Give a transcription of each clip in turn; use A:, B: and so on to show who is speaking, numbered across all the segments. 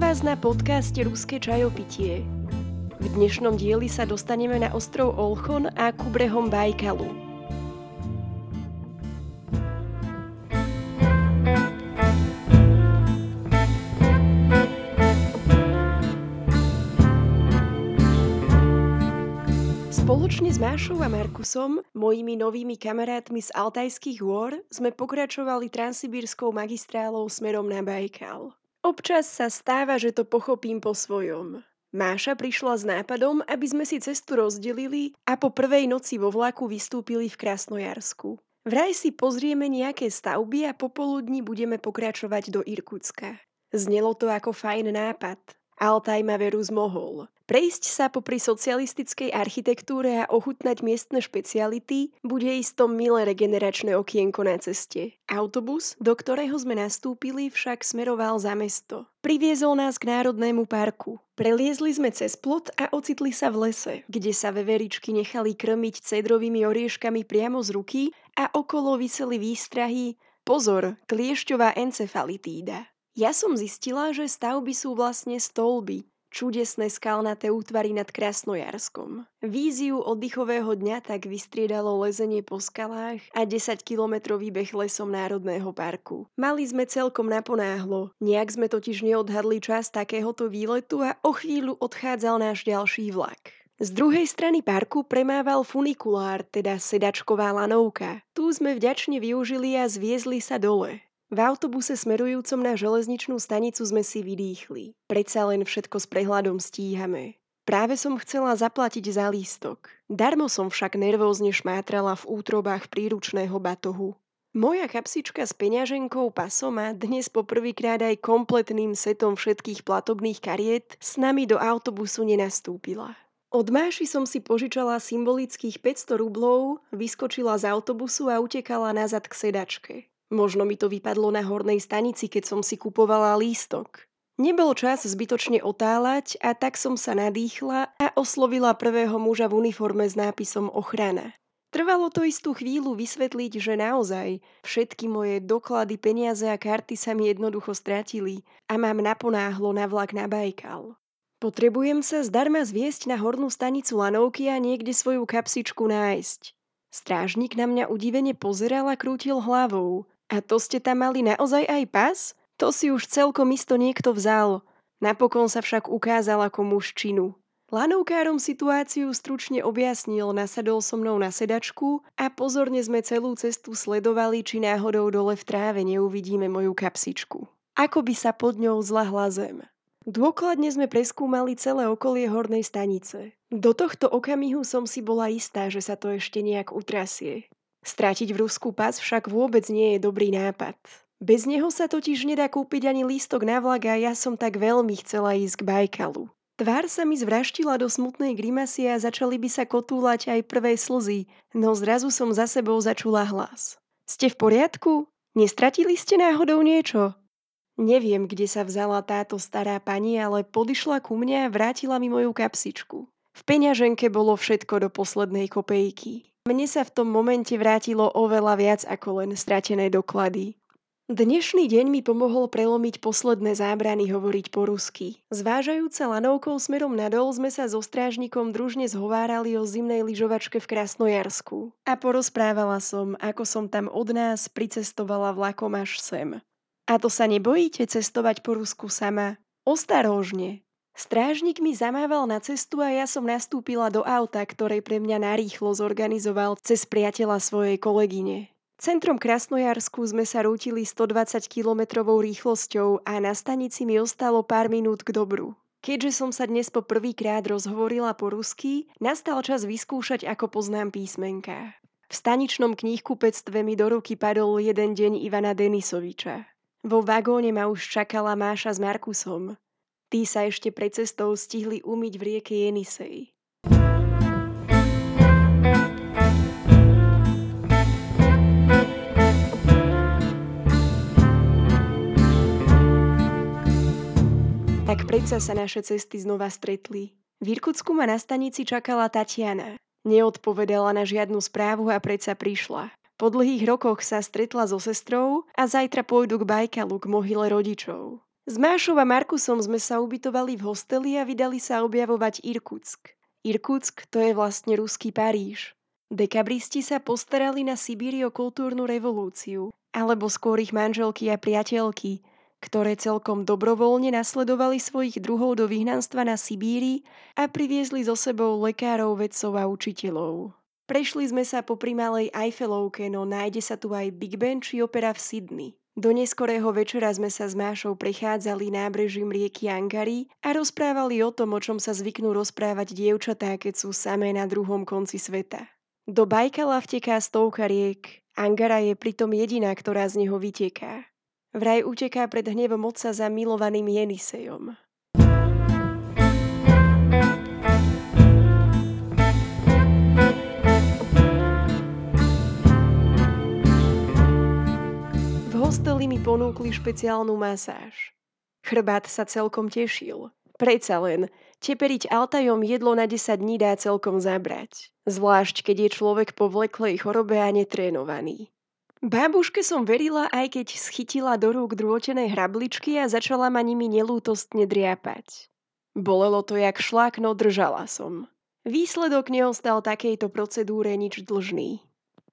A: vás na podcaste Ruské čajopitie. V dnešnom dieli sa dostaneme na ostrov Olchon a ku brehom Bajkalu. Spoločne s Mášou a Markusom, mojimi novými kamarátmi z Altajských hôr, sme pokračovali transsibírskou magistrálou smerom na Bajkal. Občas sa stáva, že to pochopím po svojom. Máša prišla s nápadom, aby sme si cestu rozdelili a po prvej noci vo vlaku vystúpili v Krasnojarsku. Vraj si pozrieme nejaké stavby a popoludní budeme pokračovať do Irkutska. Znelo to ako fajn nápad. Altaj ma veru zmohol. Prejsť sa popri socialistickej architektúre a ochutnať miestne špeciality bude isto milé regeneračné okienko na ceste. Autobus, do ktorého sme nastúpili, však smeroval za mesto. Priviezol nás k Národnému parku. Preliezli sme cez plot a ocitli sa v lese, kde sa veveričky nechali krmiť cedrovými orieškami priamo z ruky a okolo vyseli výstrahy Pozor, kliešťová encefalitída. Ja som zistila, že stavby sú vlastne stolby, čudesné skalnaté útvary nad Krasnojarskom. Víziu oddychového dňa tak vystriedalo lezenie po skalách a 10-kilometrový beh lesom Národného parku. Mali sme celkom naponáhlo, nejak sme totiž neodhadli čas takéhoto výletu a o chvíľu odchádzal náš ďalší vlak. Z druhej strany parku premával funikulár, teda sedačková lanovka. Tu sme vďačne využili a zviezli sa dole. V autobuse smerujúcom na železničnú stanicu sme si vydýchli. Predsa len všetko s prehľadom stíhame. Práve som chcela zaplatiť za lístok. Darmo som však nervózne šmátrala v útrobách príručného batohu. Moja kapsička s peňaženkou pasom a dnes poprvýkrát aj kompletným setom všetkých platobných kariet s nami do autobusu nenastúpila. Od Máši som si požičala symbolických 500 rublov, vyskočila z autobusu a utekala nazad k sedačke. Možno mi to vypadlo na hornej stanici, keď som si kupovala lístok. Nebol čas zbytočne otáľať a tak som sa nadýchla a oslovila prvého muža v uniforme s nápisom ochrana. Trvalo to istú chvíľu vysvetliť, že naozaj všetky moje doklady, peniaze a karty sa mi jednoducho stratili a mám naponáhlo na vlak na Bajkal. Potrebujem sa zdarma zviesť na hornú stanicu lanovky a niekde svoju kapsičku nájsť. Strážnik na mňa udivene pozeral a krútil hlavou. A to ste tam mali naozaj aj pas? To si už celkom isto niekto vzal. Napokon sa však ukázal ako muž činu. Lanovkárom situáciu stručne objasnil, nasadol so mnou na sedačku a pozorne sme celú cestu sledovali, či náhodou dole v tráve neuvidíme moju kapsičku. Ako by sa pod ňou zlahla zem. Dôkladne sme preskúmali celé okolie hornej stanice. Do tohto okamihu som si bola istá, že sa to ešte nejak utrasie. Stratiť v Rusku pas však vôbec nie je dobrý nápad. Bez neho sa totiž nedá kúpiť ani lístok na vlak a ja som tak veľmi chcela ísť k Bajkalu. Tvár sa mi zvraštila do smutnej grimasy a začali by sa kotúlať aj prvé slzy, no zrazu som za sebou začula hlas. Ste v poriadku? Nestratili ste náhodou niečo? Neviem, kde sa vzala táto stará pani, ale podišla ku mne a vrátila mi moju kapsičku. V peňaženke bolo všetko do poslednej kopejky. Mne sa v tom momente vrátilo oveľa viac ako len stratené doklady. Dnešný deň mi pomohol prelomiť posledné zábrany hovoriť po rusky. Zvážajúce lanovkou smerom nadol sme sa so strážnikom družne zhovárali o zimnej lyžovačke v Krasnojarsku. A porozprávala som, ako som tam od nás pricestovala vlakom až sem. A to sa nebojíte cestovať po Rusku sama? Ostarožne, Strážnik mi zamával na cestu a ja som nastúpila do auta, ktoré pre mňa narýchlo zorganizoval cez priateľa svojej kolegyne. Centrom Krasnojarsku sme sa rútili 120 km rýchlosťou a na stanici mi ostalo pár minút k dobru. Keďže som sa dnes po prvýkrát rozhovorila po rusky, nastal čas vyskúšať, ako poznám písmenka. V staničnom knihkupectve mi do ruky padol jeden deň Ivana Denisoviča. Vo vagóne ma už čakala Máša s Markusom. Tí sa ešte pred cestou stihli umyť v rieke Jenisej. Tak predsa sa naše cesty znova stretli. V Irkutsku ma na stanici čakala Tatiana. Neodpovedala na žiadnu správu a predsa prišla. Po dlhých rokoch sa stretla so sestrou a zajtra pôjdu k Bajkalu k mohyle rodičov. S Mášou a Markusom sme sa ubytovali v hosteli a vydali sa objavovať Irkutsk. Irkutsk to je vlastne ruský Paríž. Dekabristi sa postarali na Sibíri o kultúrnu revolúciu, alebo skôr ich manželky a priateľky, ktoré celkom dobrovoľne nasledovali svojich druhov do vyhnanstva na Sibíri a priviezli so sebou lekárov, vedcov a učiteľov. Prešli sme sa po primalej Eiffelovke, no nájde sa tu aj Big Ben či opera v Sydney. Do neskorého večera sme sa s Mášou prechádzali nábrežím rieky Angary a rozprávali o tom, o čom sa zvyknú rozprávať dievčatá, keď sú samé na druhom konci sveta. Do Bajkala vteká stovka riek. Angara je pritom jediná, ktorá z neho vyteká. Vraj uteká pred hnevom otca za milovaným Jenisejom. Hosteli mi ponúkli špeciálnu masáž. Chrbát sa celkom tešil. Preca len, teperiť Altajom jedlo na 10 dní dá celkom zabrať. Zvlášť, keď je človek po vleklej chorobe a netrénovaný. Bábuške som verila, aj keď schytila do rúk drôtené hrabličky a začala ma nimi nelútostne driapať. Bolelo to jak šlak, no držala som. Výsledok neostal takejto procedúre nič dlžný.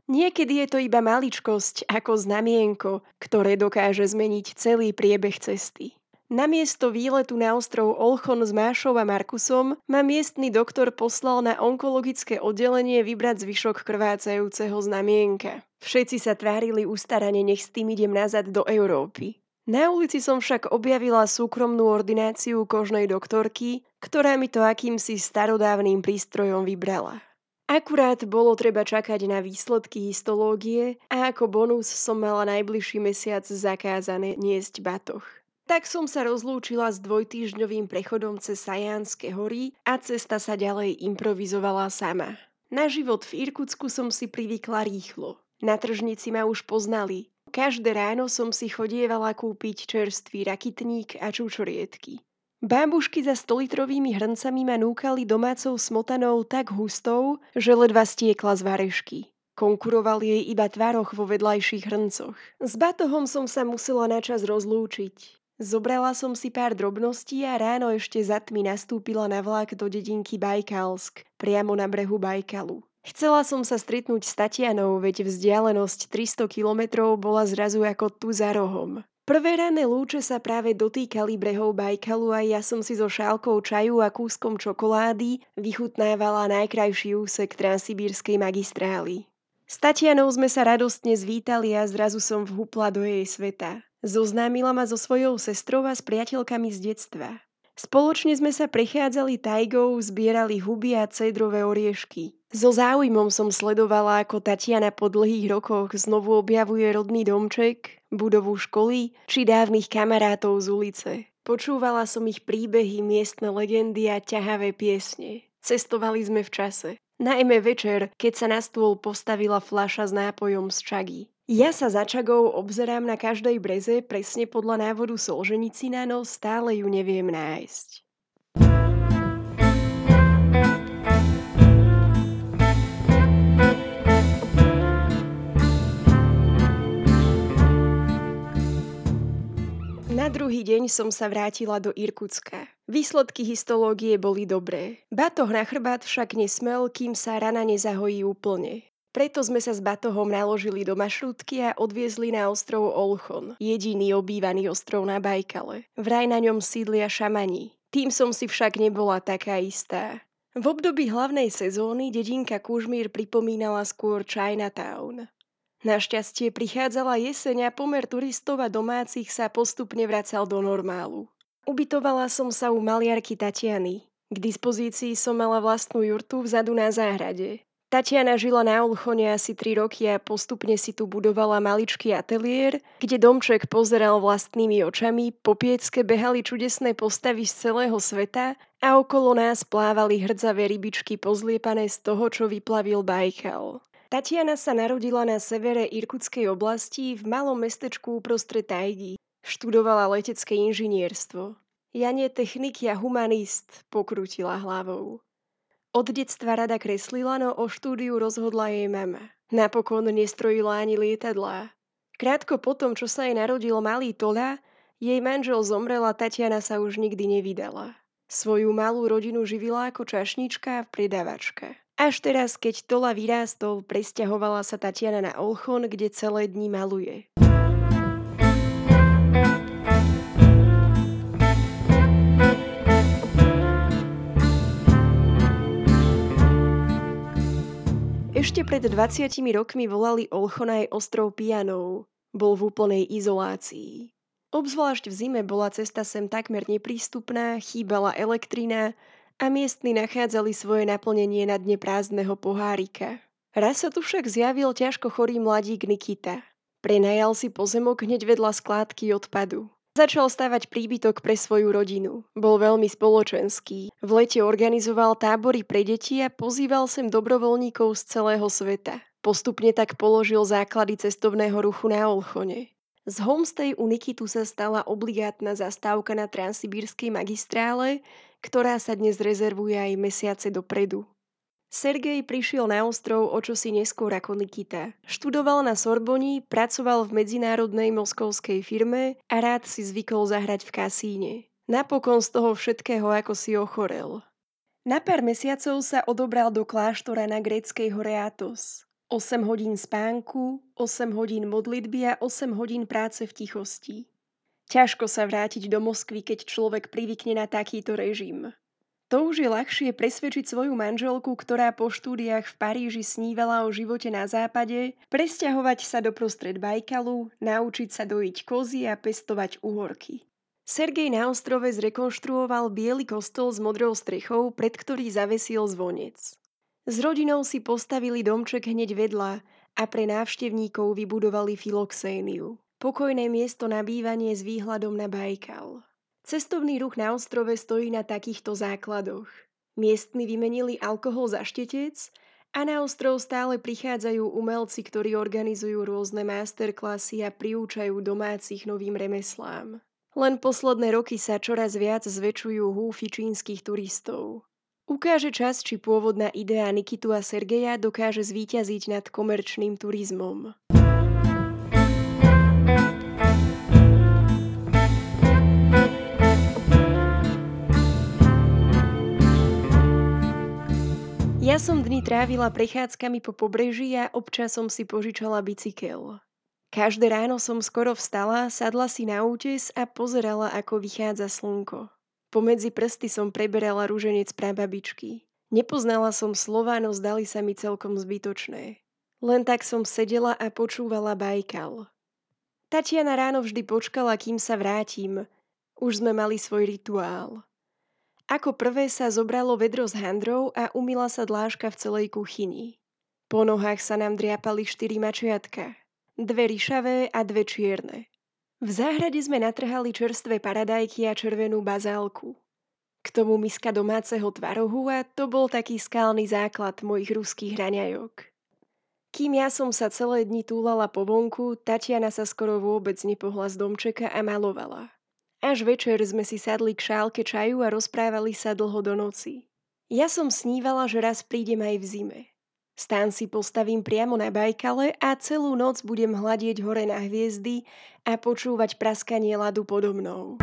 A: Niekedy je to iba maličkosť ako znamienko, ktoré dokáže zmeniť celý priebeh cesty. Namiesto výletu na ostrov Olchon s Mášou a Markusom ma miestny doktor poslal na onkologické oddelenie vybrať zvyšok krvácajúceho znamienka. Všetci sa tvárili ustarane, nech s tým idem nazad do Európy. Na ulici som však objavila súkromnú ordináciu kožnej doktorky, ktorá mi to akýmsi starodávnym prístrojom vybrala. Akurát bolo treba čakať na výsledky histológie a ako bonus som mala najbližší mesiac zakázané niesť batoh. Tak som sa rozlúčila s dvojtýždňovým prechodom cez Sajánske hory a cesta sa ďalej improvizovala sama. Na život v Irkutsku som si privykla rýchlo. Na tržnici ma už poznali. Každé ráno som si chodievala kúpiť čerstvý rakitník a čučoriedky. Bábušky za stolitrovými hrncami ma núkali domácou smotanou tak hustou, že ledva stiekla z varešky. Konkuroval jej iba tvároch vo vedľajších hrncoch. S batohom som sa musela načas rozlúčiť. Zobrala som si pár drobností a ráno ešte za tmy nastúpila na vlak do dedinky Bajkalsk, priamo na brehu Bajkalu. Chcela som sa stretnúť s Tatianou, veď vzdialenosť 300 kilometrov bola zrazu ako tu za rohom. Prvé rané lúče sa práve dotýkali brehov Bajkalu a ja som si so šálkou čaju a kúskom čokolády vychutnávala najkrajší úsek transsibírskej magistrály. S Tatianou sme sa radostne zvítali a zrazu som vhupla do jej sveta. Zoznámila ma so svojou sestrou a s priateľkami z detstva. Spoločne sme sa prechádzali tajgou, zbierali huby a cedrové oriešky. So záujmom som sledovala, ako Tatiana po dlhých rokoch znovu objavuje rodný domček, budovu školy či dávnych kamarátov z ulice. Počúvala som ich príbehy, miestne legendy a ťahavé piesne. Cestovali sme v čase. Najmä večer, keď sa na stôl postavila fľaša s nápojom z čagy. Ja sa za čagou obzerám na každej breze presne podľa návodu Solženicina, no stále ju neviem nájsť. Na druhý deň som sa vrátila do Irkutska. Výsledky histológie boli dobré. Batoh na chrbát však nesmel, kým sa rana nezahojí úplne. Preto sme sa s batohom naložili do mašrútky a odviezli na ostrov Olchon, jediný obývaný ostrov na Bajkale. Vraj na ňom sídlia šamani. Tým som si však nebola taká istá. V období hlavnej sezóny dedinka Kužmír pripomínala skôr Chinatown. Našťastie prichádzala jeseň a pomer turistov a domácich sa postupne vracal do normálu. Ubytovala som sa u maliarky Tatiany. K dispozícii som mala vlastnú jurtu vzadu na záhrade. Tatiana žila na Olchone asi 3 roky a postupne si tu budovala maličký ateliér, kde domček pozeral vlastnými očami, po piecke behali čudesné postavy z celého sveta a okolo nás plávali hrdzavé rybičky pozliepané z toho, čo vyplavil Bajkal. Tatiana sa narodila na severe Irkutskej oblasti v malom mestečku uprostred Tajgy. Študovala letecké inžinierstvo. Janie technik a humanist pokrútila hlavou. Od detstva rada kreslila, no o štúdiu rozhodla jej mama. Napokon nestrojila ani lietadlá. Krátko potom, čo sa jej narodil malý Tola, Jej manžel zomrel a Tatiana sa už nikdy nevydala. Svoju malú rodinu živila ako čašnička v pridavačke. Až teraz, keď Tola vyrástol, presťahovala sa Tatiana na Olchon, kde celé dni maluje. Ešte pred 20 rokmi volali Olchon aj ostrov Pianov. Bol v úplnej izolácii. Obzvlášť v zime bola cesta sem takmer neprístupná, chýbala elektrina a miestni nachádzali svoje naplnenie na dne prázdneho pohárika. Raz sa tu však zjavil ťažko chorý mladík Nikita. Prenajal si pozemok hneď vedľa skládky odpadu. Začal stavať príbytok pre svoju rodinu. Bol veľmi spoločenský. V lete organizoval tábory pre deti a pozýval sem dobrovoľníkov z celého sveta. Postupne tak položil základy cestovného ruchu na Olchone. Z homestay u Nikitu sa stala obligátna zastávka na transsibírskej magistrále, ktorá sa dnes rezervuje aj mesiace dopredu. Sergej prišiel na ostrov o čosi neskôr ako Nikita. Študoval na Sorboni, pracoval v medzinárodnej moskovskej firme a rád si zvykol zahrať v kasíne. Napokon z toho všetkého ako si ochorel. Na pár mesiacov sa odobral do kláštora na gréckej hore Atos. 8 hodín spánku, 8 hodín modlitby a 8 hodín práce v tichosti. Ťažko sa vrátiť do Moskvy, keď človek privykne na takýto režim. To už je ľahšie presvedčiť svoju manželku, ktorá po štúdiách v Paríži snívala o živote na západe, presťahovať sa do prostred Bajkalu, naučiť sa dojiť kozy a pestovať uhorky. Sergej na ostrove zrekonštruoval biely kostol s modrou strechou, pred ktorý zavesil zvonec. S rodinou si postavili domček hneď vedľa a pre návštevníkov vybudovali filoxéniu. Pokojné miesto na bývanie s výhľadom na Bajkal. Cestovný ruch na ostrove stojí na takýchto základoch. Miestni vymenili alkohol za štetec a na ostrov stále prichádzajú umelci, ktorí organizujú rôzne masterklasy a priúčajú domácich novým remeslám. Len posledné roky sa čoraz viac zväčšujú húfy čínskych turistov. Ukáže čas, či pôvodná idea Nikitu a Sergeja dokáže zvíťaziť nad komerčným turizmom. Som dny trávila prechádzkami po pobreží a občas som si požičala bicykel. Každé ráno som skoro vstala, sadla si na útes a pozerala, ako vychádza slnko. Pomedzi prsty som preberala rúženec prababičky. Nepoznala som slova, no zdali sa mi celkom zbytočné. Len tak som sedela a počúvala bajkal. Tatiana ráno vždy počkala, kým sa vrátim. Už sme mali svoj rituál. Ako prvé sa zobralo vedro s handrou a umila sa dláška v celej kuchyni. Po nohách sa nám driapali štyri mačiatka. Dve ryšavé a dve čierne. V záhrade sme natrhali čerstvé paradajky a červenú bazálku. K tomu miska domáceho tvarohu a to bol taký skalný základ mojich ruských raňajok. Kým ja som sa celé dni túlala po vonku, Tatiana sa skoro vôbec nepohla z domčeka a malovala. Až večer sme si sadli k šálke čaju a rozprávali sa dlho do noci. Ja som snívala, že raz prídem aj v zime. Stán si postavím priamo na Bajkale a celú noc budem hľadieť hore na hviezdy a počúvať praskanie ľadu podo mnou.